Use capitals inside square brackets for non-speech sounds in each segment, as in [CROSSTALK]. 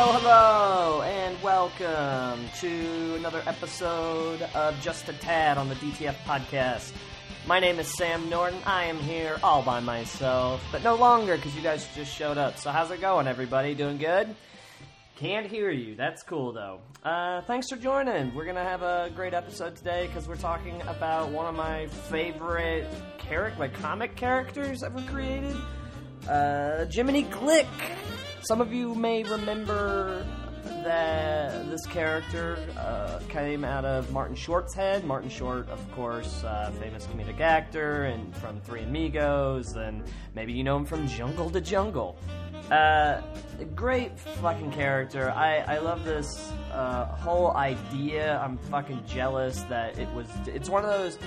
Hello, hello, and welcome to another episode of Just a Tad on the DTF podcast. My name is Sam Norton. I am here all by myself, but no longer because you guys just showed up. So, how's it going, everybody? Doing good? Can't hear you. That's cool, though. Uh, thanks for joining. We're gonna have a great episode today because we're talking about one of my favorite character, like comic characters ever created, uh, Jiminy Glick. Some of you may remember that this character uh, came out of Martin Short's head. Martin Short, of course, uh, famous comedic actor, and from Three Amigos, and maybe you know him from Jungle to Jungle. Uh, great fucking character. I, I love this uh, whole idea. I'm fucking jealous that it was. It's one of those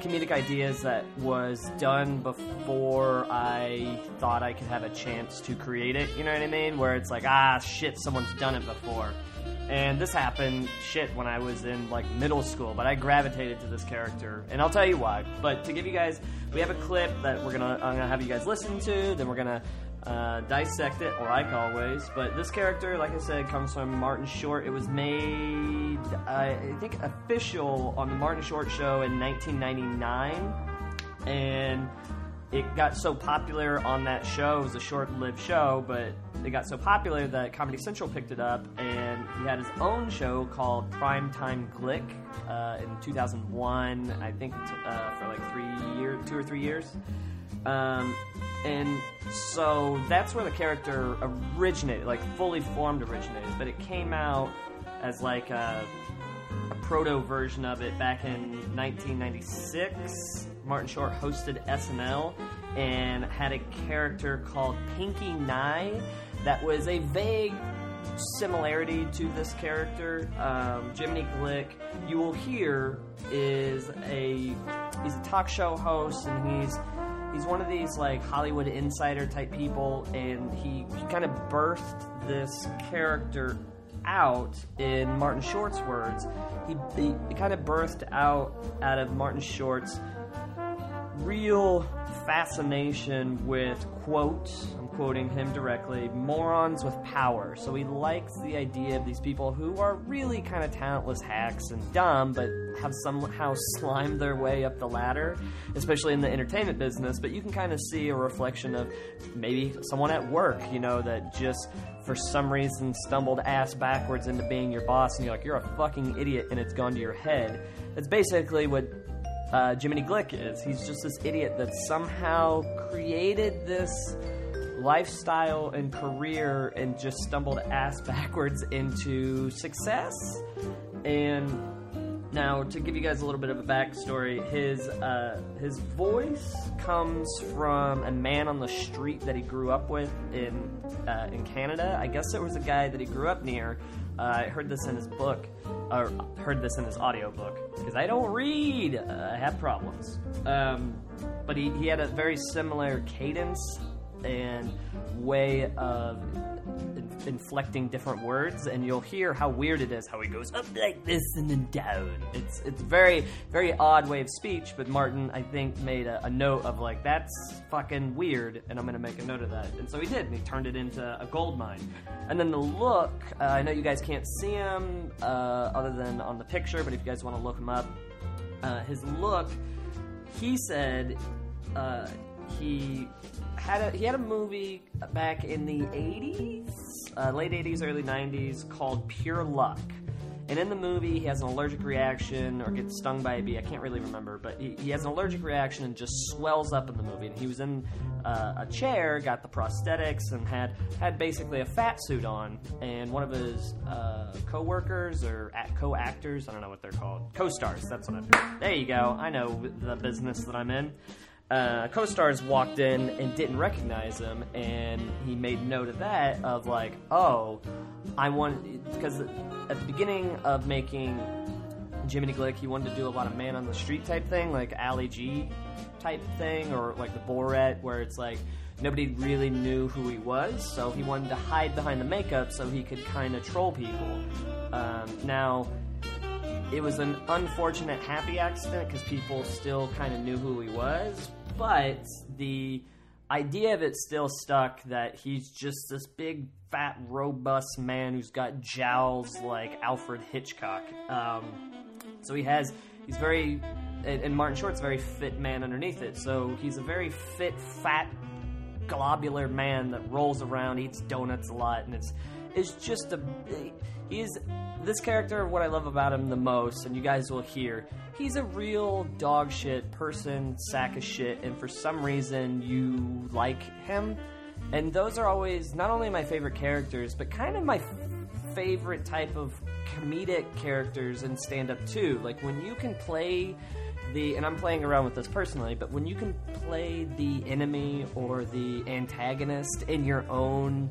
comedic ideas that was done before I thought I could have a chance to create it. You know what I mean? Where it's like, ah, shit, someone's done it before. And this happened, shit, when I was in like middle school, but I gravitated to this character, and I'll tell you why. But to give you guys, we have a clip that we're gonna, I'm gonna have you guys listen to. Then we're gonna uh, dissect it, like always. But this character, like I said, comes from Martin Short. It was made, I think, official on the Martin Short Show in 1999, and it got so popular on that show. It was a short-lived show, but it got so popular that Comedy Central picked it up, and he had his own show called Primetime Glick uh, in 2001. I think uh, for like three years, two or three years. Um, and so that's where the character originated, like fully formed originated. But it came out as like a, a proto version of it back in 1996. Martin Short hosted SNL and had a character called Pinky Nye that was a vague similarity to this character. Um, Jiminy Glick, you will hear, is a he's a talk show host and he's he's one of these like Hollywood insider type people, and he, he kind of birthed this character out in Martin Short's words. He, he, he kind of birthed out out of Martin Short's real fascination with quote i'm quoting him directly morons with power. So he likes the idea of these people who are really kind of talentless hacks and dumb but have somehow [LAUGHS] slimed their way up the ladder especially in the entertainment business. But you can kind of see a reflection of maybe someone at work you know that just for some reason stumbled ass backwards into being your boss and you're like you're a fucking idiot and it's gone to your head. That's basically what uh, Jiminy Glick is. He's just this idiot that somehow created this lifestyle and career and just stumbled ass [LAUGHS] backwards into success. And now, to give you guys a little bit of a backstory, his uh, his voice comes from a man on the street that he grew up with in uh, in Canada. I guess it was a guy that he grew up near. Uh, I heard this in his book, or heard this in his audiobook, because I don't read. Uh, I have problems. Um, but he, he had a very similar cadence and way of inflecting different words, and you'll hear how weird it is how he goes up like this and then down. It's it's very very odd way of speech, but Martin I think made a, a note of like that's fucking weird, and I'm gonna make a note of that, and so he did, and he turned it into a gold mine. And then the look, uh, I know you guys can't see him uh, other than on the picture, but if you guys want to look him up, uh, his look, he said uh, he had a he had a movie back in the 80s, uh, late 80s, early 90s called Pure Luck. And in the movie, he has an allergic reaction or gets stung by a bee. I can't really remember, but he, he has an allergic reaction and just swells up in the movie. And he was in uh, a chair, got the prosthetics, and had had basically a fat suit on. And one of his uh, co-workers or co-actors, I don't know what they're called, co-stars. That's what I'm. There you go. I know the business that I'm in uh, co-stars walked in and didn't recognize him, and he made note of that of like, oh, I want because at the beginning of making Jiminy Glick, he wanted to do a lot of man on the street type thing, like Ali G type thing, or like the Borat, where it's like nobody really knew who he was, so he wanted to hide behind the makeup so he could kind of troll people. Um, now it was an unfortunate happy accident because people still kind of knew who he was, but the idea of it still stuck that he's just this big, fat, robust man who's got jowls like Alfred Hitchcock. Um, so he has, he's very, and Martin Short's a very fit man underneath it. So he's a very fit, fat, globular man that rolls around, eats donuts a lot, and it's it's just a he's this character. What I love about him the most, and you guys will hear, he's a real dog shit person, sack of shit, and for some reason you like him. And those are always not only my favorite characters, but kind of my f- favorite type of comedic characters in stand up too. Like when you can play the and I'm playing around with this personally, but when you can play the enemy or the antagonist in your own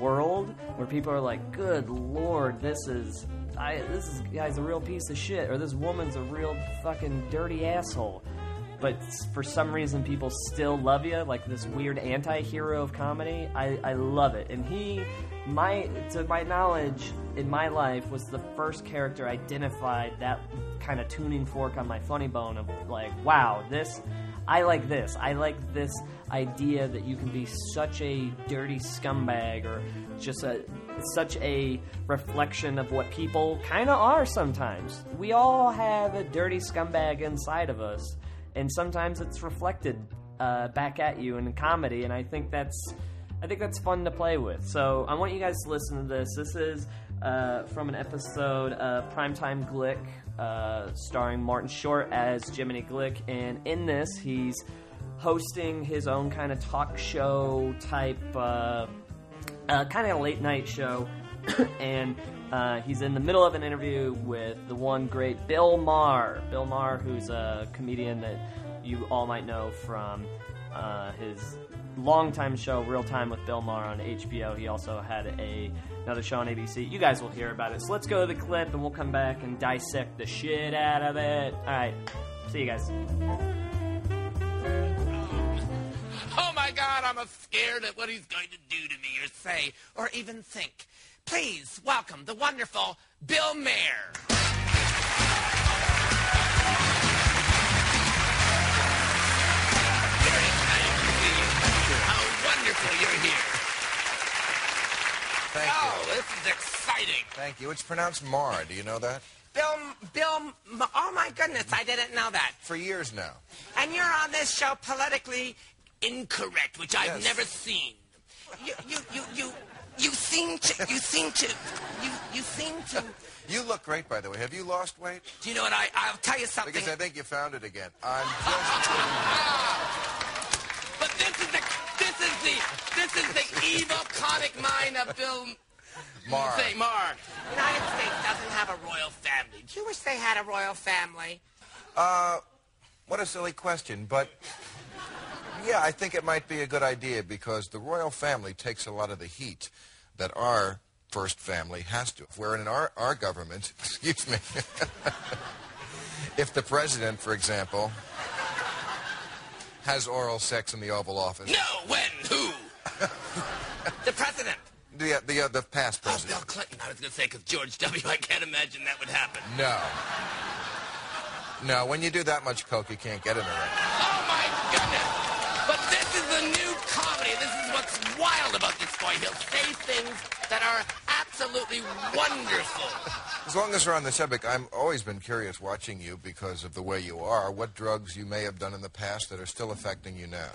world where people are like, "Good lord, this is I this is guy's a real piece of shit," or "This woman's a real fucking dirty asshole." But for some reason, people still love you, like this weird anti-hero of comedy. I, I love it, and he, my to my knowledge, in my life, was the first character identified that kind of tuning fork on my funny bone of like, wow, this I like this. I like this idea that you can be such a dirty scumbag or just a such a reflection of what people kind of are sometimes. We all have a dirty scumbag inside of us, and sometimes it's reflected uh, back at you in comedy. And I think that's I think that's fun to play with. So I want you guys to listen to this. This is uh, from an episode of Primetime Glick, uh, starring Martin Short as Jiminy Glick, and in this he's hosting his own kind of talk show type, uh, uh, kind of late night show, [COUGHS] and uh, he's in the middle of an interview with the one great Bill Maher. Bill Maher, who's a comedian that you all might know from his longtime show, Real Time with Bill Maher on HBO. He also had a another show on ABC. You guys will hear about it. So let's go to the clip, and we'll come back and dissect the shit out of it. All right, see you guys. Oh my God, I'm scared at what he's going to do to me or say or even think. Please welcome the wonderful Bill Mayer. Very excited to see you. How wonderful you're here. Thank Oh, you. this is exciting. Thank you. It's pronounced Mar. Do you know that? Bill, Bill, oh my goodness, I didn't know that. For years now. And you're on this show politically incorrect, which I've never seen. You, you, you, you, you seem to, you seem to, you, you seem to. [LAUGHS] You look great, by the way. Have you lost weight? Do you know what I? I'll tell you something. Because I think you found it again. I'm just. [LAUGHS] [LAUGHS] this is the evil comic mind of Bill. Mara. Say, Mar. United States doesn't have a royal family. Do you wish they had a royal family? Uh, what a silly question, but. Yeah, I think it might be a good idea because the royal family takes a lot of the heat that our first family has to. Where in our, our government, [LAUGHS] excuse me, [LAUGHS] if the president, for example, has oral sex in the Oval Office, No. When? Who? [LAUGHS] the president. the, the, uh, the past president. Oh, Bill. Clinton. I was going to say because George W. I can't imagine that would happen. No. No, when you do that much coke, you can't get in the ring. Oh my goodness! But this is the new comedy. This is what's wild about this boy. He'll say things that are absolutely wonderful. As long as we're on the subject, I've always been curious watching you because of the way you are, what drugs you may have done in the past that are still affecting you now.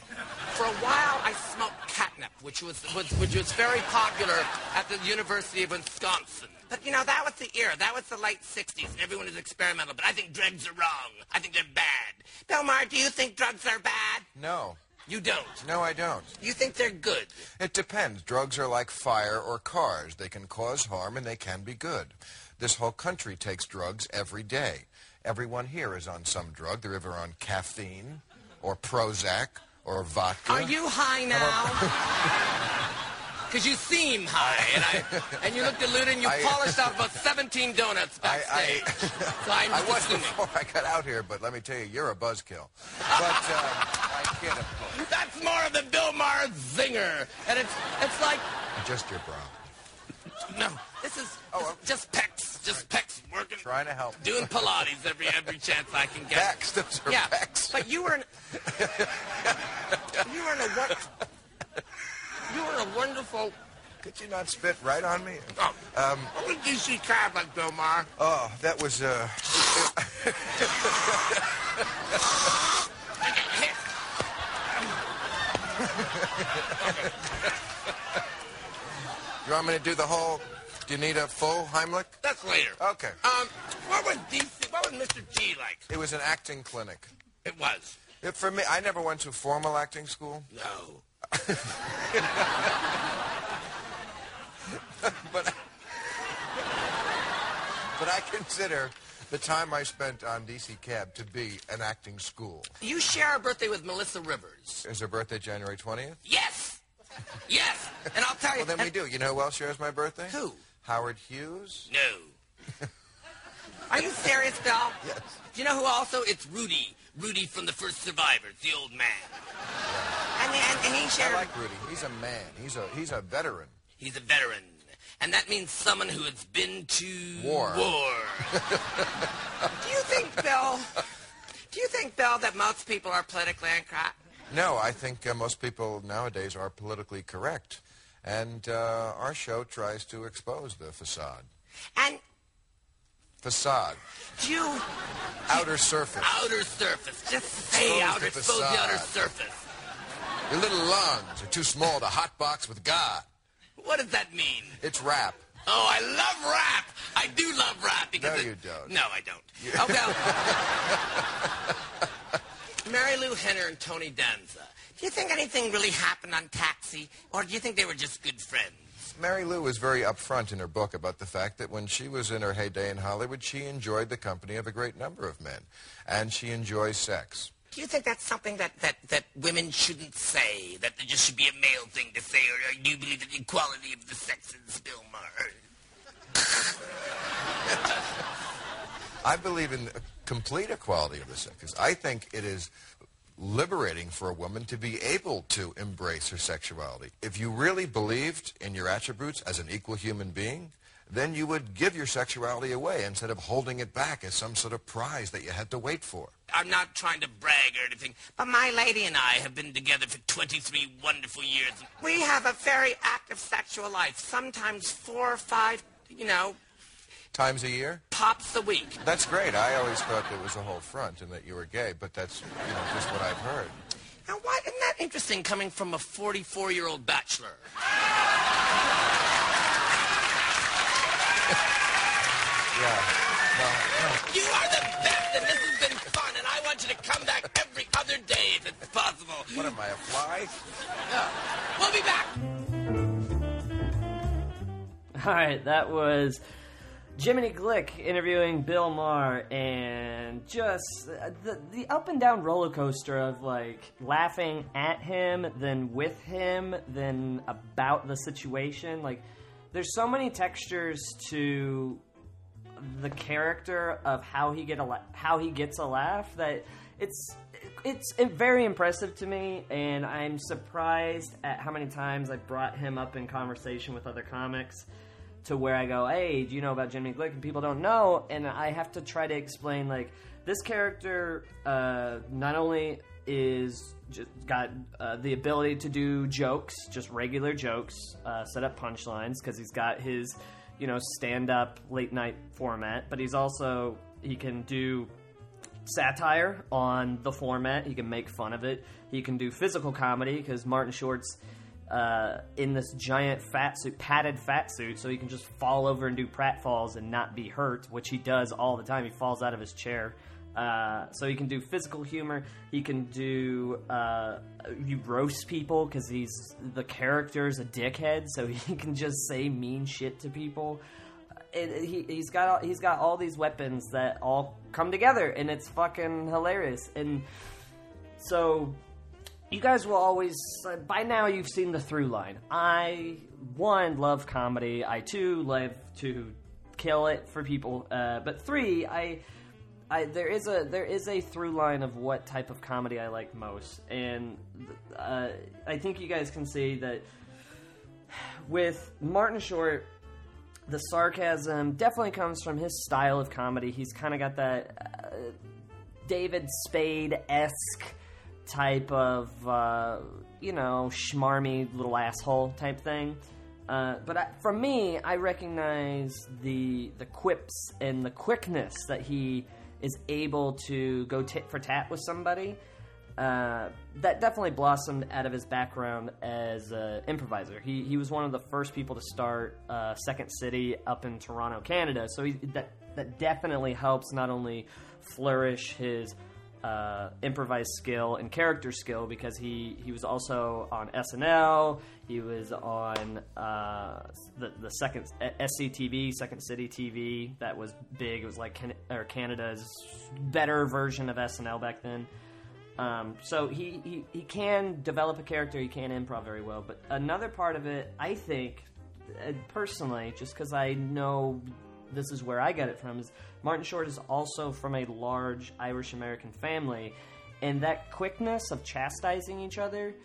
For a while, I smoked catnip, which was, was which was very popular at the University of Wisconsin. But you know, that was the era. That was the late '60s, everyone was experimental. But I think drugs are wrong. I think they're bad. Bill Maher, do you think drugs are bad? No. You don't. No, I don't. You think they're good. It depends. Drugs are like fire or cars. They can cause harm and they can be good. This whole country takes drugs every day. Everyone here is on some drug. They're either on caffeine or Prozac or vodka. Are you high now? [LAUGHS] Because you seem high, and I and you look deluded, and you I- polished off about 17 donuts I- I- [LAUGHS] so I'm I was assuming. [LAUGHS] before I got out here, but let me tell you, you're a buzzkill. But uh, I kid, of course. That's more of the Bill Maher zinger, and it's it's like Just your bra. no, this is Oh, this uh, just pecs, just pecs working trying to help. Doing Pilates every every chance I can get. Pecs, those are yeah, pecs. but you were in, you were in a you were in a wonderful. Could you not spit right on me? Oh, um, what was DC like, Bill Maher? Oh, that was uh. [LAUGHS] you want me to do the whole? Do you need a full Heimlich? That's later. Okay. Um, what was DC? What was Mr. T like? It was an acting clinic. It was. It, for me, I never went to formal acting school, No. [LAUGHS] but but I consider the time I spent on DC Cab to be an acting school. You share a birthday with Melissa Rivers. Is her birthday January 20th? Yes. Yes. And I'll tell you. Well, then we do. You know who else shares my birthday? Who? Howard Hughes. No. [LAUGHS] Are you serious, Bill? Yes. Do you know who also? It's Rudy. Rudy from the first Survivors, the old man. And, and, and he I like Rudy. He's a man. He's a he's a veteran. He's a veteran. And that means someone who has been to War. War. [LAUGHS] do you think, Bill? Do you think, Bill, that most people are politically incorrect? No, I think uh, most people nowadays are politically correct, and uh, our show tries to expose the facade. And Facade, do you outer surface. outer surface? Just say outer, expose the outer surface. Your little lungs are too small to hotbox with God. What does that mean? It's rap. Oh, I love rap. I do love rap because No, it- you don't. No, I don't. Oh well. [LAUGHS] Marilu Henner and Tony Danza. Do you think anything really happened on Taxi, or do you think they were just good friends? Marilu was very upfront in her book about the fact that when she was in her heyday in Hollywood, she enjoyed the company of a great number of men, and she enjoys sex. Do you think that's something that, that, that women shouldn't say? That there just should be a male thing to say, or do you believe in equality of the sexes, Bill Maher? I believe in complete equality of the sexes. I think it is liberating for a woman to be able to embrace her sexuality. If you really believed in your attributes as an equal human being, then you would give your sexuality away instead of holding it back as some sort of prize that you had to wait for. I'm not trying to brag or anything, but my lady and I have been together for 23 wonderful years. We have a very active sexual life, sometimes four or five, you know, Times a year? pops a week. That's great. I always thought there was a whole front and that you were gay, but that's you know, just what I've heard. Now, why isn't that interesting coming from a 44-year-old bachelor? [LAUGHS] Yeah. No, no. You are the best, and this has been fun, and I want you to come back every other day if it's possible. What am I, a fly? We'll be back. All right, that was Jiminy Glick interviewing Bill Maher, and just the the up and down roller coaster of like laughing at him, then with him, then about the situation. Like, there's so many textures to the character of how he get a la- how he gets a laugh that it's it's very impressive to me and I'm surprised at how many times I brought him up in conversation with other comics to where I go, "Hey, do you know about Jimmy Glick?" and people don't know and I have to try to explain like this character uh, not only is just got uh, the ability to do jokes, just regular jokes, uh, set up punchlines because he's got his you know stand up late night format, but he's also he can do satire on the format. He can make fun of it. He can do physical comedy because Martin Short's uh, in this giant fat suit, padded fat suit, so he can just fall over and do pratfalls and not be hurt, which he does all the time. He falls out of his chair. Uh, so he can do physical humor. He can do uh, you roast people because he's the character's a dickhead, so [LAUGHS] he can just say mean shit to people. It, it- he, he's got all, he's got all these weapons that all come together, and it's fucking hilarious. And so you guys will always by now you've seen the through line. I one love comedy. I two love to kill it for people. Uh, but three i I, there is a there is a through line of what type of comedy I like most, and uh, I think you guys can see that with Martin Short, the sarcasm definitely comes from his style of comedy. He's kind of got that uh, David Spade esque type of, uh, you know, schmarmy little asshole type thing. Uh, but I, from me, I recognize the the quips and the quickness that he is able to go tit for tat with somebody. Uh, that definitely blossomed out of his background as an improviser. He he was one of the first people to start uh, Second City up in Toronto, Canada. So he, that that definitely helps not only flourish his uh, improvised skill and character skill because he, he was also on SNL. He was on uh, the the second SCTV, Second City TV. That was big. It was like Can- or Canada's better version of SNL back then. Um, so he, he he can develop a character. He can improv very well. But another part of it, I think, uh, personally, just because I know this is where I get it from, is Martin Short is also from a large Irish American family, and that quickness of chastising each other.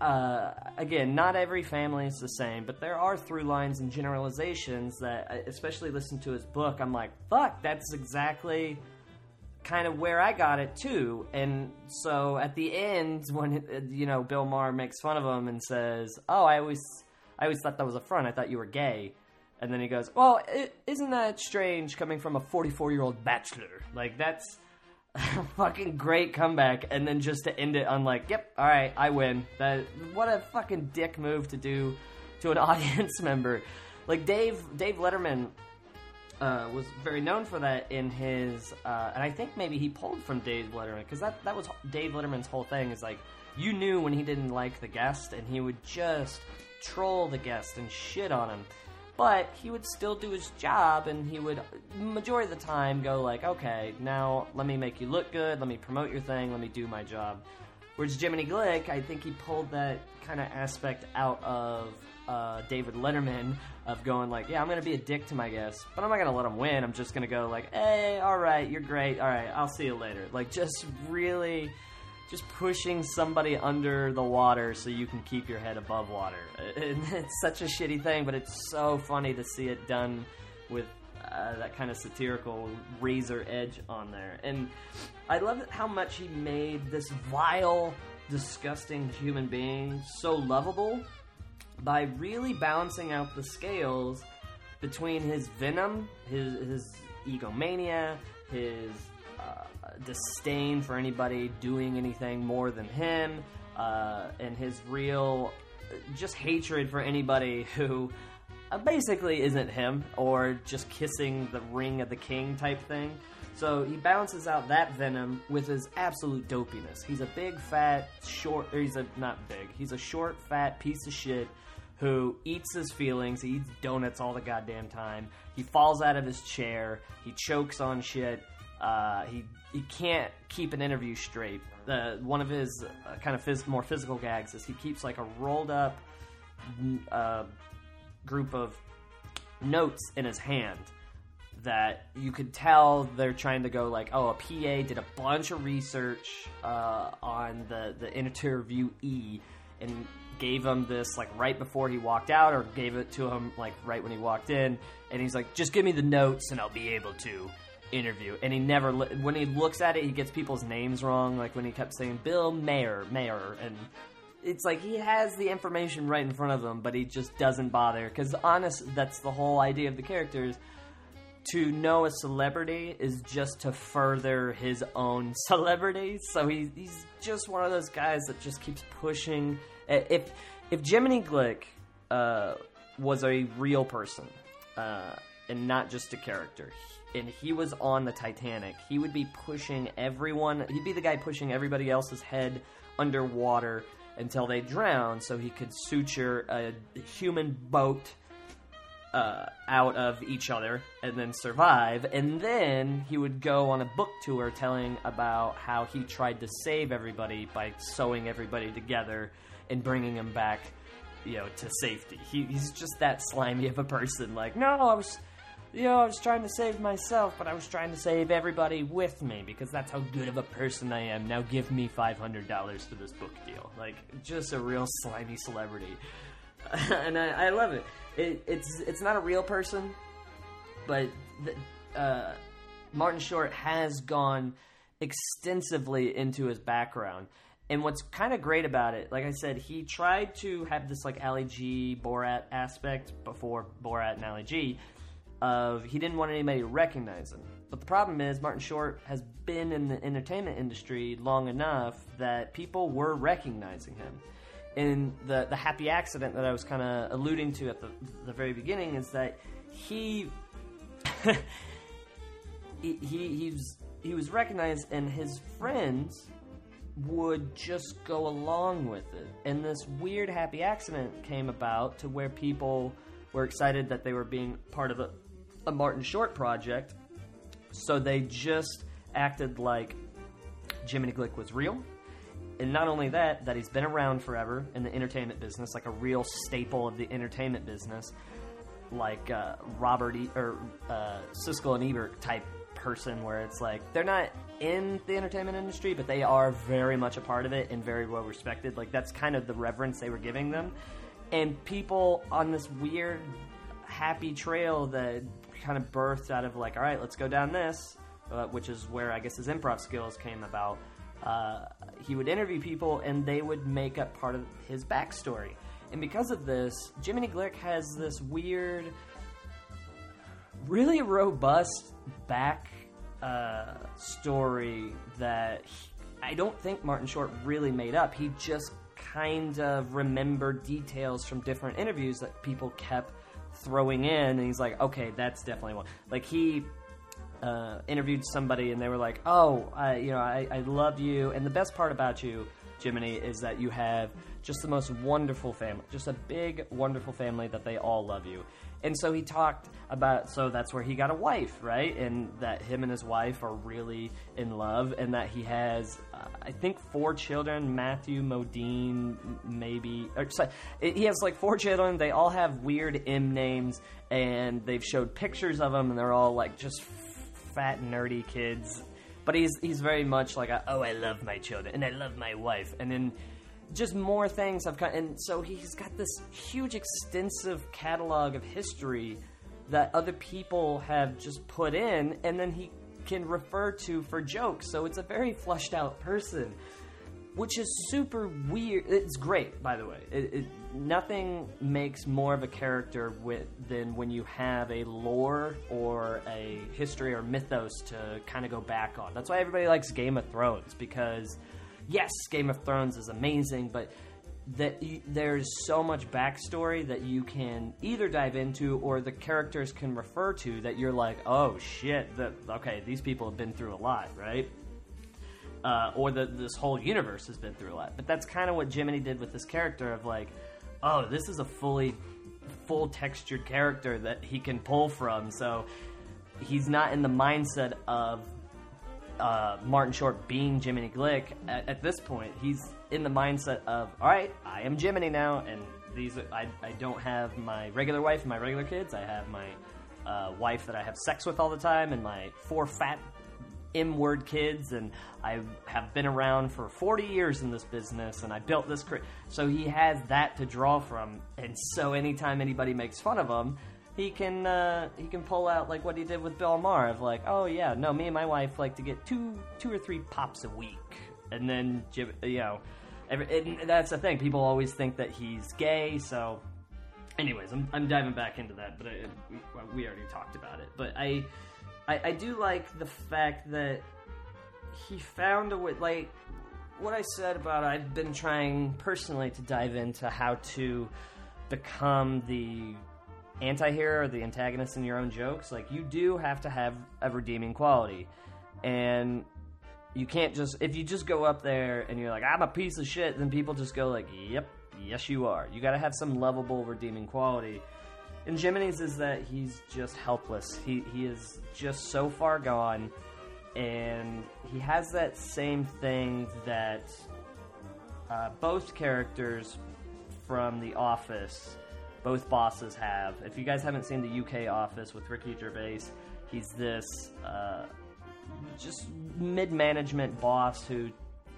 Uh, again, not every family is the same, but there are through lines and generalizations that, uh, especially listen to his book, I'm like, fuck, that's exactly kind of where I got it too. And so at the end, when uh, you know Bill Maher makes fun of him and says, "Oh, I always, I always thought that was a front. I thought you were gay." And then he goes, "Well, is not that strange coming from a 44-year-old bachelor? Like that's [LAUGHS] a fucking great comeback." And then just to end it on like, "Yep, all right, I win." That what a fucking dick move to do to an [LAUGHS] audience member. Like Dave Dave Letterman uh, was very known for that in his, uh, and I think maybe he pulled from Dave Letterman because that that was Dave Letterman's whole thing is like you knew when he didn't like the guest and he would just troll the guest and shit on him but he would still do his job and he would majority of the time go like okay now let me make you look good. Let me promote your thing. Let me do my job. Whereas jiminy glick i think he pulled that kind of aspect out of uh, david letterman of going like yeah i'm gonna be a dick to my guests but i'm not gonna let them win. I'm just gonna go like hey all right you're great. All right i'll see you later like just really just pushing somebody under the water so you can keep your head above water. [LAUGHS] It's such a shitty thing, but it's so funny to see it done with uh, that kind of satirical razor edge on there. And I love how much he made this vile, disgusting human being so lovable by really balancing out the scales between his venom, his, his egomania, his disdain for anybody doing anything more than him, uh, and his real just hatred for anybody [LAUGHS] who uh, basically isn't him or just kissing the ring of the king type thing. So he balances out that venom with his absolute dopiness. He's a big, fat, short. Or he's a not big. He's a short, fat piece of shit who eats his feelings. He eats donuts all the goddamn time. He falls out of his chair. He chokes on shit. Uh, he he can't keep an interview straight. Uh, one of his uh, kind of phys- more physical gags is he keeps like a rolled up uh, group of notes in his hand that you could tell they're trying to go like, oh, a PA did a bunch of research uh, on the the interviewee and gave him this like right before he walked out, or gave it to him like right when he walked in, and he's like, just give me the notes and I'll be able to interview, and he never when he looks at it, he gets people's names wrong. Like when he kept saying Bill Mayer, Mayer, and it's like he has the information right in front of him, but he just doesn't bother. Because honest, that's the whole idea of the characters. To know a celebrity is just to further his own [LAUGHS] celebrity. So he, he's just one of those guys that just keeps pushing. If if Jiminy Glick uh, was a real person uh, and not just a character, and he was on the Titanic, he would be pushing everyone. He'd be the guy pushing everybody else's head underwater until they drown, so he could suture a human boat uh, out of each other and then survive. And then he would go on a book tour telling about how he tried to save everybody by sewing everybody together and bringing them back, you know, to safety. He, he's just that slimy of a person. Like, no, I was you know, I was trying to save myself, but I was trying to save everybody with me because that's how good of a person I am. Now give me $500 for this book deal. Like, just a real slimy celebrity. [LAUGHS] and I, I love it. it. It's it's not a real person, but the, uh, Martin Short has gone extensively into his background. And what's kind of great about it, like I said, he tried to have this like Ali G Borat aspect before Borat and Ali G of he didn't want anybody to recognize him. But the problem is Martin Short has been in the entertainment industry long enough that people were recognizing him. And the the happy accident that I was kind of alluding to at the the very beginning is that he [LAUGHS] he, he was he was recognized and his friends would just go along with it. And this weird happy accident came about to where people were excited that they were being part of a, a Martin Short project. So they just acted like Jiminy Glick was real. And not only that, that he's been around forever in the entertainment business, like a real staple of the entertainment business, like uh, Robert e- or uh, Siskel and Ebert type person, where it's like they're not in the entertainment industry, but they are very much a part of it and very well respected. Like that's kind of the reverence they were giving them, and people on this weird happy trail that kind of birthed out of like, all right, let's go down this, uh, which is where I guess his improv skills came about. Uh, he would interview people and they would make up part of his backstory. And because of this, Jiminy Glick has this weird, really robust back uh, story that he- I don't think Martin Short really made up. He just kind of remembered details from different interviews that people kept throwing in, and he's like, okay, that's definitely one. Like he uh, interviewed somebody and they were like, "Oh, I, you know, I, I love you." And the best part about you, Jiminy, is that you have just the most wonderful family, just a big, wonderful family that they all love you. And so he talked about, so that's where he got a wife, right? And that him and his wife are really in love, and that he has, uh, I think, four children. Matthew Modine, maybe, or sorry, he has like four children. They all have weird M names, and they've showed pictures of them, and they're all like just fat nerdy kids. But he's he's very much like a, oh I love my children and I love my wife and then just more things have come and so he's got this huge extensive catalog of history that other people have just put in and then he can refer to for jokes so it's a very flushed out person which is super weird. It's great, by the way. It, it, nothing makes more of a character with, than when you have a lore or a history or mythos to kind of go back on. That's why everybody likes Game of Thrones because, yes, Game of Thrones is amazing, but that there's so much backstory that you can either dive into or the characters can refer to that you're like, oh shit, that okay, these people have been through a lot, right? uh, or that this whole universe has been through a lot. But that's kind of what Jiminy did with this character of like, oh, this is a fully full textured character that he can pull from. So he's not in the mindset of uh, Martin Short being Jiminy Glick at, at this point. He's in the mindset of, all right, I am Jiminy now, and these are, I, I don't have my regular wife and my regular kids. I have my uh, wife that I have sex with all the time, and my four fat M word kids, and I have been around for 40 years in this business, and I built this. Cri-. So he has that to draw from, and so anytime anybody makes fun of him, he can uh, he can pull out like what he did with Bill Maher of like, oh yeah, no, me and my wife like to get two two or three pops a week, and then you know, every, that's the thing. People always think that he's gay, so. Anyways, I'm, I'm diving back into that, but I, we, we already talked about it. But I, I, I do like the fact that he found a way. Like what I said about, I've been trying personally to dive into how to become the anti-hero or the antagonist in your own jokes. Like you do have to have a redeeming quality, and you can't just if you just go up there and you're like I'm a piece of shit, then people just go like, "Yep, yes you are." You got to have some lovable redeeming quality. And Jiminy's is that he's just helpless. He he is just so far gone, and he has that same thing that uh, both characters from The Office, both bosses have. If you guys haven't seen the UK Office with Ricky Gervais, he's this uh, just mid-management boss who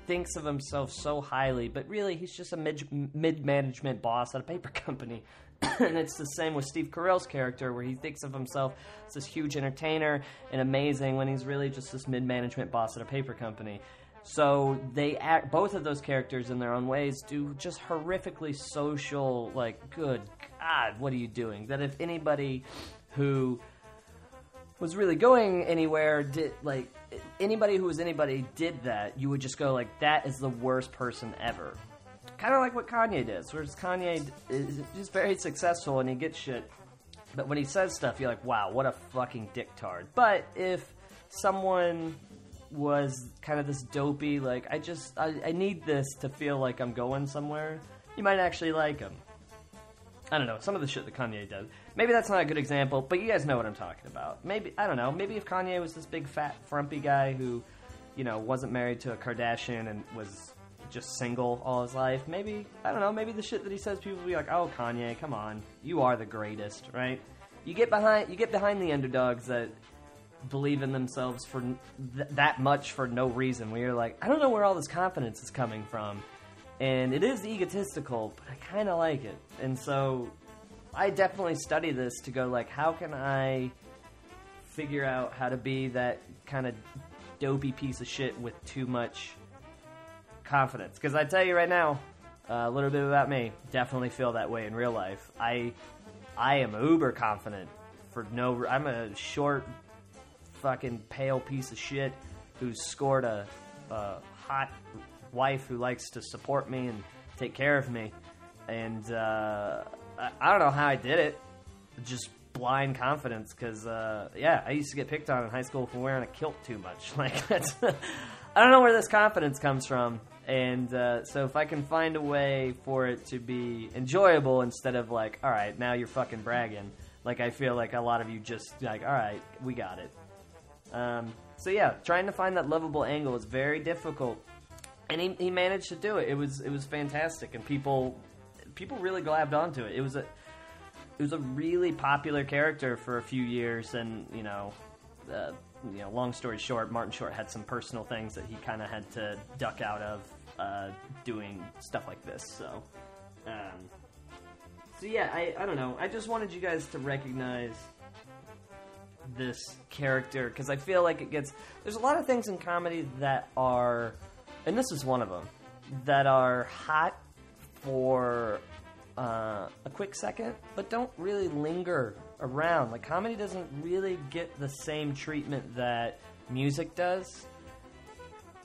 thinks of himself so highly, but really he's just a mid mid management boss at a paper [LAUGHS] company. and it's the same with Steve Carell's character, where he thinks of himself as this huge entertainer and amazing, when he's really just this mid management boss at a paper company. So they act both of those characters in their own ways do just horrifically social like good god what are you doing that if anybody who was really going anywhere did like anybody who was anybody did that you would just go like that is the worst person ever kind of like what Kanye does whereas Kanye is just very successful and he gets shit but when he says stuff you're like wow what a fucking dicktard but if someone was kind of this dopey, like I just I, I need this to feel like I'm going somewhere. You might actually like him. I don't know some of the shit that Kanye does. Maybe that's not a good example, but you guys know what I'm talking about. Maybe I don't know. Maybe if Kanye was this big fat frumpy guy who, you know, wasn't married to a Kardashian and was just single all his life, maybe I don't know. Maybe the shit that he says, people will be like, "Oh, Kanye, come on, you are the greatest," right? You get behind you get behind the underdogs that believe in themselves for th- that much for no reason. Where you're like, I don't know where all this confidence is coming from, and it is egotistical, but I kind of like it. And so, I definitely study this to go like, how can I figure out how to be that kind of dopey piece of shit with too much confidence? Because I tell you right now, a little bit about me. Definitely feel that way in real life. I I am uber confident for no. I'm a short, fucking pale piece of shit who's scored a, a hot wife who likes to support me and take care of me. And uh, I, I don't know how I did it. Just blind confidence because uh, yeah, I used to get picked on in high school for wearing a kilt too much. [LAUGHS] Like that's I don't know where this confidence comes from. And uh, so if I can find a way for it to be enjoyable instead of like, all right, now you're fucking bragging. Like I feel like a lot of you just like, all right, we got it. Um, so yeah, trying to find that lovable angle is very difficult, and he, he managed to do it. It was it was fantastic, and people people really grabbed onto it. It was a it was a really popular character for a few years, and you know, uh, you know, long story short, Martin Short had some personal things that he kind of had to duck out of uh, doing stuff like this. So, um, so yeah, I I don't know. I just wanted you guys to recognize this character because I feel like it gets. There's a lot of things in comedy that are, and this is one of them, that are hot for uh, a quick second, but don't really linger around. Like comedy doesn't really get the same treatment that music does.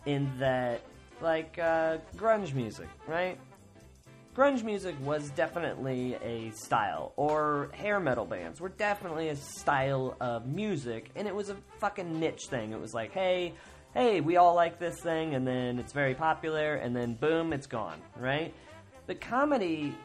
In that, like uh, grunge music, right? grunge music was definitely a style, or hair metal bands were definitely a style of music, and it was a fucking niche thing. It was like, hey, hey, we all like this thing, and then it's very popular, and then boom, it's gone, right? The comedy,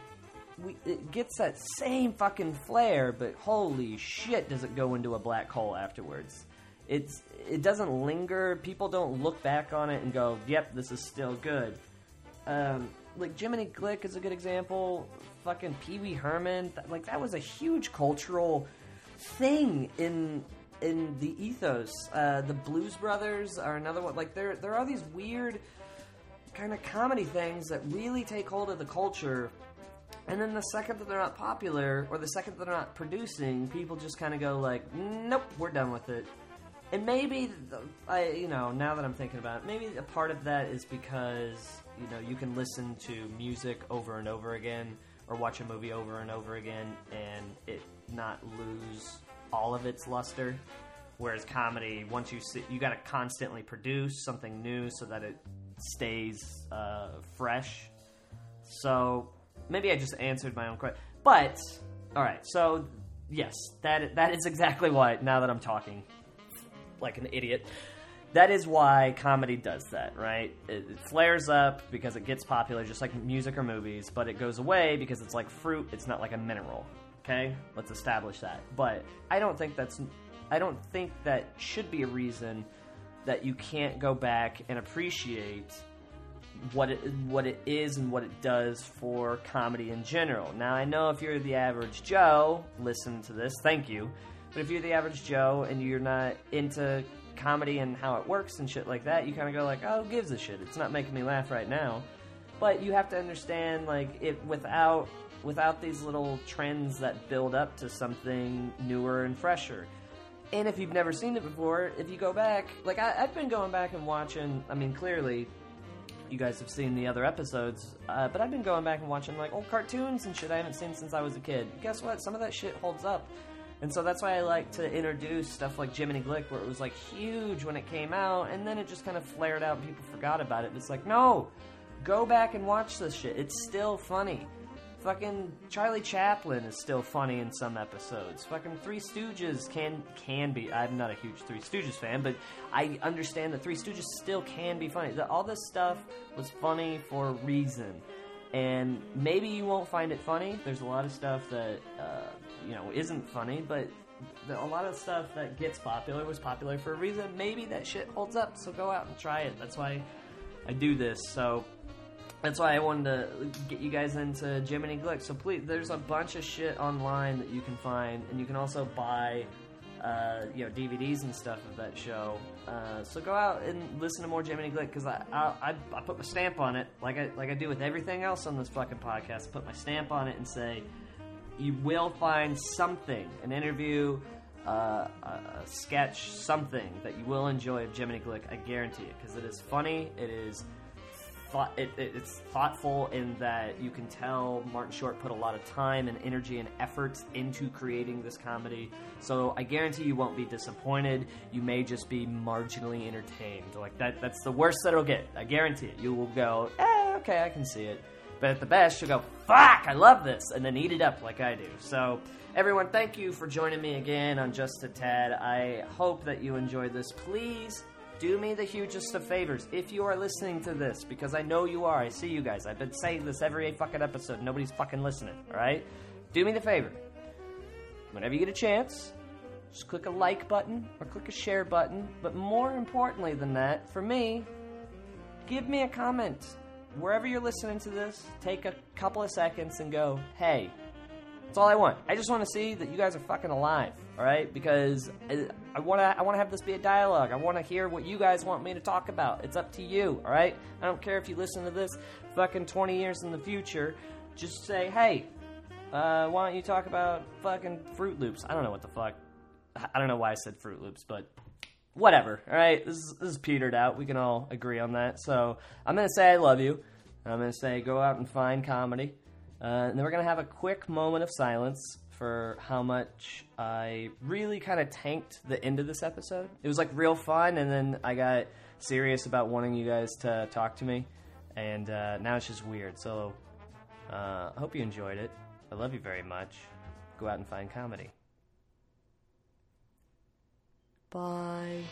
we, it gets that same fucking flair, but holy shit, does it go into a black hole afterwards? It's it doesn't linger. People don't look back on it and go, "Yep, this is still good." Um, like Jiminy Glick is a good example. Fucking Pee Wee Herman, like that was a huge cultural thing in in the ethos. Uh, the Blues Brothers are another one. Like there there are these weird kind of comedy things that really take hold of the culture. And then the second that they're not popular, or the second that they're not producing, people just kind of go like, "Nope, we're done with it." And maybe, I, you know, now that I'm thinking about it, maybe a part of that is because you know you can listen to music over and over again or watch a movie over and over again and it not lose all of its luster whereas comedy once you see, you got to constantly produce something new so that it stays uh, fresh so maybe i just answered my own question but all right so yes that that is exactly why now that i'm talking like an idiot that is why comedy does that, right? It, it, flares up because it gets popular, just like music or movies, but it goes away because it's like fruit. It's not like a mineral. Okay, let's establish that. But I don't think that's. I don't think that should be a reason that you can't go back and appreciate what it what it is and what it does for comedy in general. Now I know if you're the average Joe, listen to this. Thank you. But if you're the average Joe and you're not into comedy and how it works and shit like that, you kind of go like, oh, gives a shit? It's not making me laugh right now. But you have to understand, like, it without without these little trends that build up to something newer and fresher. And if you've never seen it before, if you go back, like I, I've been going back and watching. I mean, clearly, you guys have seen the other episodes, uh, but I've been going back and watching like old cartoons and shit I haven't seen since I was a kid. Guess what? Some of that shit holds up. And so that's why I like to introduce stuff like Jiminy Glick, where it was like huge when it came out, and then it just kind of flared out and people forgot about it. It's like, no, go back and watch this shit. It's still funny. Fucking Charlie Chaplin is still funny in some episodes. Fucking Three Stooges can can be. I'm not a huge Three Stooges fan, but I understand that Three Stooges still can be funny. That all this stuff was funny for a reason, and maybe you won't find it funny. There's a lot of stuff that uh, you know isn't funny, but a lot of stuff that gets popular was popular for a reason. Maybe that shit holds up, so go out and try it. That's why I do this. So that's why I wanted to get you guys into Jiminy Glick. So please, there's a bunch of shit online that you can find, and you can also buy, uh, you know, DVDs and stuff of that show. Uh, so go out and listen to more Jiminy Glick because I, I I put my stamp on it, like I like I do with everything else on this fucking podcast. I put my stamp on it and say, you will find something, an interview. Uh, a, a sketch, something that you will enjoy of Jiminy Glick. I guarantee it because it is funny. It is thought it, it, it's thoughtful in that you can tell Martin Short put a lot of time and energy and effort into creating this comedy. So I guarantee you won't be disappointed. You may just be marginally entertained. Like that that's the worst that it'll get. I guarantee it. You will go, eh, okay, I can see it. But at the best, you'll go, fuck, I love this, and then eat it up like I do. So, everyone, thank you for joining me again on Just a Tad. I hope that you enjoyed this. Please do me the hugest of favors if you are listening to this, because I know you are. I see you guys. I've been saying this every fucking episode. Nobody's fucking listening, alright? Do me the favor. Whenever you get a chance, just click a like button or click a share button. But more importantly than that, for me, give me a comment. Wherever you're listening to this, take a couple of seconds and go, hey, that's all I want. I just want to see that you guys are fucking alive, all right? Because I want to I want to have this be a dialogue. I want to hear what you guys want me to talk about. It's up to you, all right? I don't care if you listen to this fucking 20 years in the future. Just say, "Hey, uh, why don't you talk about fucking Froot Loops?" I don't know what the fuck. I don't know why I said Froot Loops, but whatever. All right, this is, this is petered out. We can all agree on that. So I'm gonna say I love you. I'm gonna say go out and find comedy. Uh, and then we're going to have a quick moment of silence for how much I really kind of tanked the end of this episode. It was like real fun, and then I got serious about wanting you guys to talk to me, and uh, now it's just weird. So uh, I hope you enjoyed it. I love you very much. Go out and find comedy. Bye.